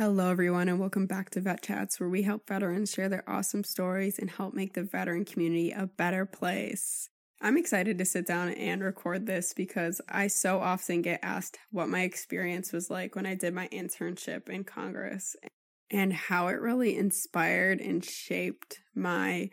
Hello, everyone, and welcome back to Vet Chats, where we help veterans share their awesome stories and help make the veteran community a better place. I'm excited to sit down and record this because I so often get asked what my experience was like when I did my internship in Congress and how it really inspired and shaped my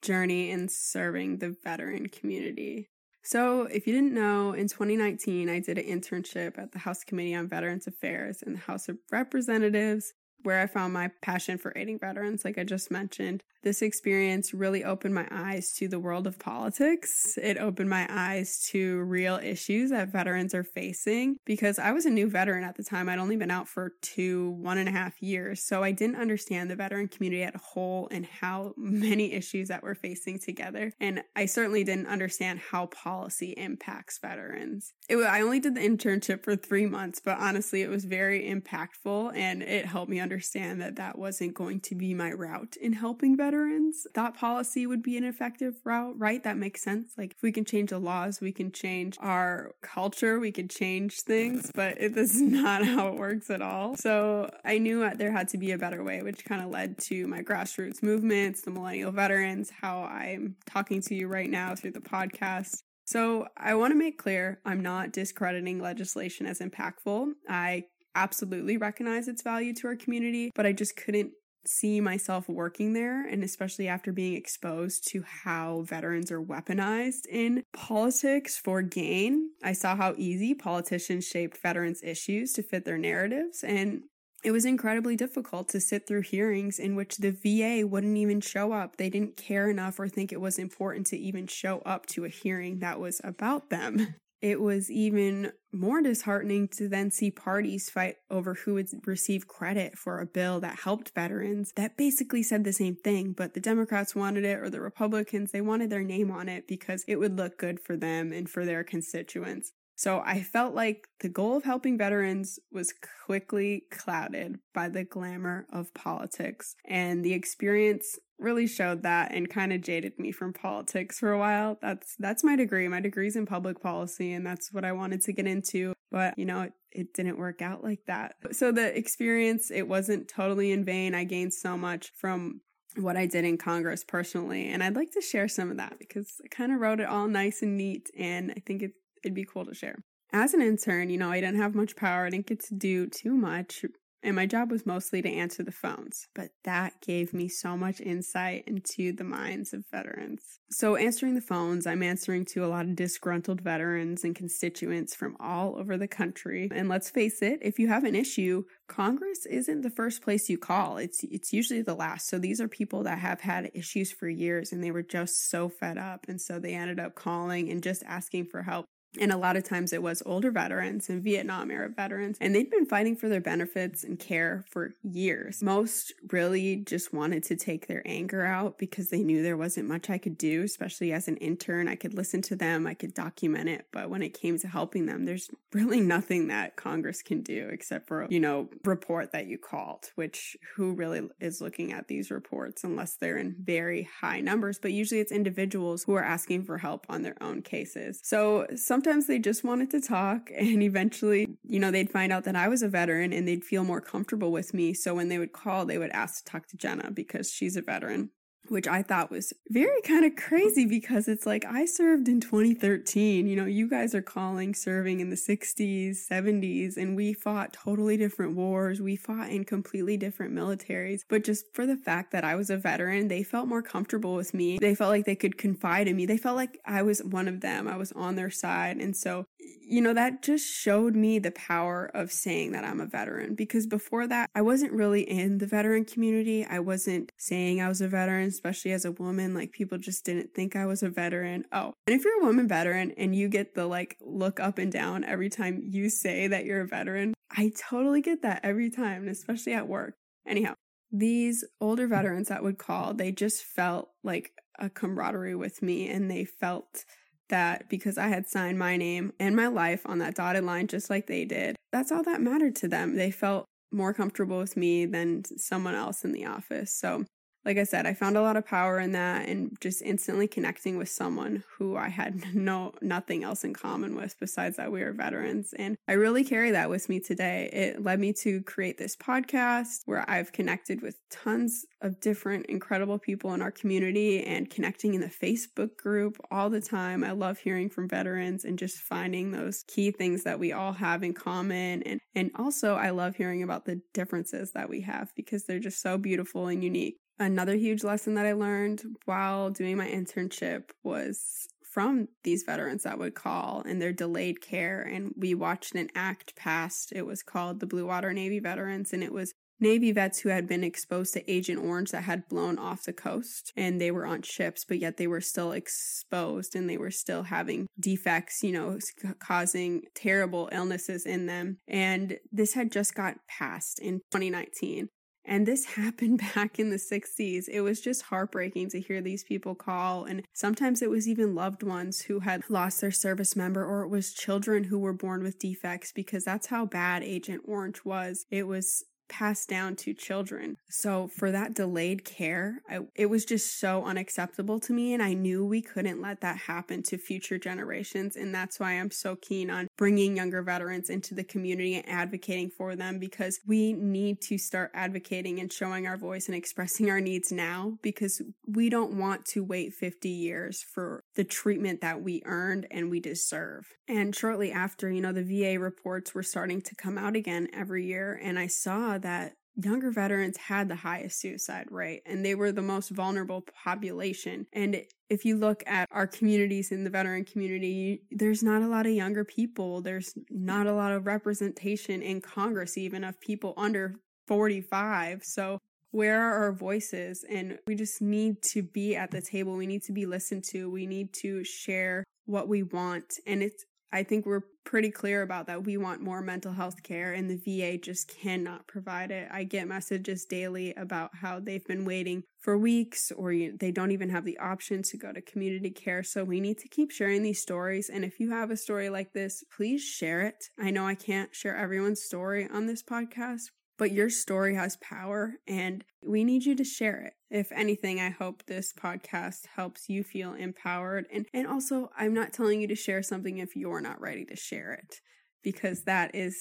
journey in serving the veteran community. So, if you didn't know, in 2019, I did an internship at the House Committee on Veterans Affairs in the House of Representatives where I found my passion for aiding veterans, like I just mentioned. This experience really opened my eyes to the world of politics. It opened my eyes to real issues that veterans are facing because I was a new veteran at the time. I'd only been out for two, one and a half years. So I didn't understand the veteran community at a whole and how many issues that we're facing together. And I certainly didn't understand how policy impacts veterans. It, I only did the internship for three months, but honestly, it was very impactful and it helped me understand that that wasn't going to be my route in helping veterans. That policy would be an effective route, right? That makes sense. Like if we can change the laws, we can change our culture, we can change things, but it, this is not how it works at all. So I knew there had to be a better way, which kind of led to my grassroots movements, the millennial veterans, how I'm talking to you right now through the podcast. So I want to make clear I'm not discrediting legislation as impactful. I absolutely recognize its value to our community, but I just couldn't see myself working there and especially after being exposed to how veterans are weaponized in politics for gain i saw how easy politicians shaped veterans issues to fit their narratives and it was incredibly difficult to sit through hearings in which the VA wouldn't even show up. They didn't care enough or think it was important to even show up to a hearing that was about them. It was even more disheartening to then see parties fight over who would receive credit for a bill that helped veterans that basically said the same thing, but the Democrats wanted it or the Republicans, they wanted their name on it because it would look good for them and for their constituents. So I felt like the goal of helping veterans was quickly clouded by the glamour of politics. And the experience really showed that and kind of jaded me from politics for a while. That's that's my degree. My degree's in public policy and that's what I wanted to get into. But, you know, it, it didn't work out like that. So the experience, it wasn't totally in vain. I gained so much from what I did in Congress personally. And I'd like to share some of that because I kind of wrote it all nice and neat. And I think it, it'd be cool to share. As an intern, you know, I didn't have much power. I didn't get to do too much. And my job was mostly to answer the phones, but that gave me so much insight into the minds of veterans. So, answering the phones, I'm answering to a lot of disgruntled veterans and constituents from all over the country. And let's face it, if you have an issue, Congress isn't the first place you call. It's it's usually the last. So these are people that have had issues for years and they were just so fed up and so they ended up calling and just asking for help. And a lot of times it was older veterans and Vietnam era veterans, and they'd been fighting for their benefits and care for years. Most really just wanted to take their anger out because they knew there wasn't much I could do, especially as an intern. I could listen to them, I could document it, but when it came to helping them, there's really nothing that Congress can do except for, you know, report that you called, which who really is looking at these reports unless they're in very high numbers, but usually it's individuals who are asking for help on their own cases. So some sometimes they just wanted to talk and eventually, you know, they'd find out that I was a veteran and they'd feel more comfortable with me. So when they would call, they would ask to talk to Jenna because she's a veteran which I thought was very kind of crazy because it's like I served in 2013. You know, you guys are calling serving in the 60s, 70s, and we fought totally different wars. We fought in completely different militaries. But just for the fact that I was a veteran, they felt more comfortable with me. They felt like they could confide in me. They felt like I was one of them. I was on their side. And so you know, that just showed me the power of saying that I'm a veteran because before that, I wasn't really in the veteran community. I wasn't saying I was a veteran, especially as a woman. Like people just didn't think I was a veteran. Oh, and if you're a woman veteran and you get the like look up and down every time you say that you're a veteran, I totally get that every time, especially at work. Anyhow, these older veterans that would call, they just felt like a camaraderie with me and they felt that because I had signed my name and my life on that dotted line just like they did, that's all that mattered to them. They felt more comfortable with me than someone else in the office. So like I said, I found a lot of power in that and just instantly connecting with someone who I had no nothing else in common with besides that we are veterans. And I really carry that with me today. It led me to create this podcast where I've connected with tons of different incredible people in our community and connecting in the Facebook group all the time. I love hearing from veterans and just finding those key things that we all have in common and and also I love hearing about the differences that we have because they're just so beautiful and unique. Another huge lesson that I learned while doing my internship was from these veterans that would call and their delayed care. And we watched an act passed. It was called the Blue Water Navy Veterans, and it was Navy vets who had been exposed to Agent Orange that had blown off the coast and they were on ships, but yet they were still exposed and they were still having defects, you know, causing terrible illnesses in them. And this had just got passed in 2019. And this happened back in the 60s. It was just heartbreaking to hear these people call. And sometimes it was even loved ones who had lost their service member, or it was children who were born with defects because that's how bad Agent Orange was. It was passed down to children. So for that delayed care, I, it was just so unacceptable to me. And I knew we couldn't let that happen to future generations. And that's why I'm so keen on bringing younger veterans into the community and advocating for them because we need to start advocating and showing our voice and expressing our needs now because we don't want to wait 50 years for the treatment that we earned and we deserve. And shortly after, you know, the VA reports were starting to come out again every year. And I saw that younger veterans had the highest suicide rate and they were the most vulnerable population. And if you look at our communities in the veteran community, there's not a lot of younger people. There's not a lot of representation in Congress, even of people under 45. So where are our voices? And we just need to be at the table. We need to be listened to. We need to share what we want. And it's I think we're pretty clear about that. We want more mental health care, and the VA just cannot provide it. I get messages daily about how they've been waiting for weeks, or they don't even have the option to go to community care. So we need to keep sharing these stories. And if you have a story like this, please share it. I know I can't share everyone's story on this podcast, but your story has power and we need you to share it. If anything, I hope this podcast helps you feel empowered. And, and also, I'm not telling you to share something if you're not ready to share it because that is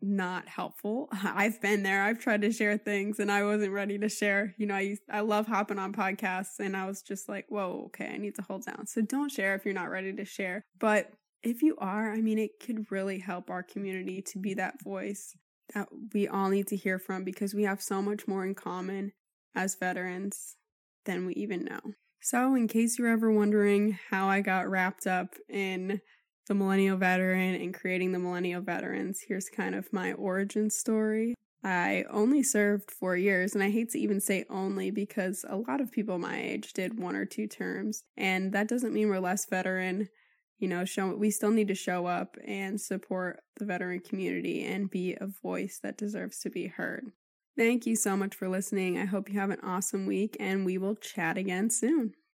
not helpful. I've been there. I've tried to share things and I wasn't ready to share. You know, I used, I love hopping on podcasts and I was just like, "Whoa, okay, I need to hold down." So don't share if you're not ready to share. But if you are, I mean, it could really help our community to be that voice that we all need to hear from because we have so much more in common as veterans than we even know. So, in case you're ever wondering how I got wrapped up in the Millennial Veteran and creating the Millennial Veterans, here's kind of my origin story. I only served four years, and I hate to even say only because a lot of people my age did one or two terms, and that doesn't mean we're less veteran you know, show we still need to show up and support the veteran community and be a voice that deserves to be heard. Thank you so much for listening. I hope you have an awesome week and we will chat again soon.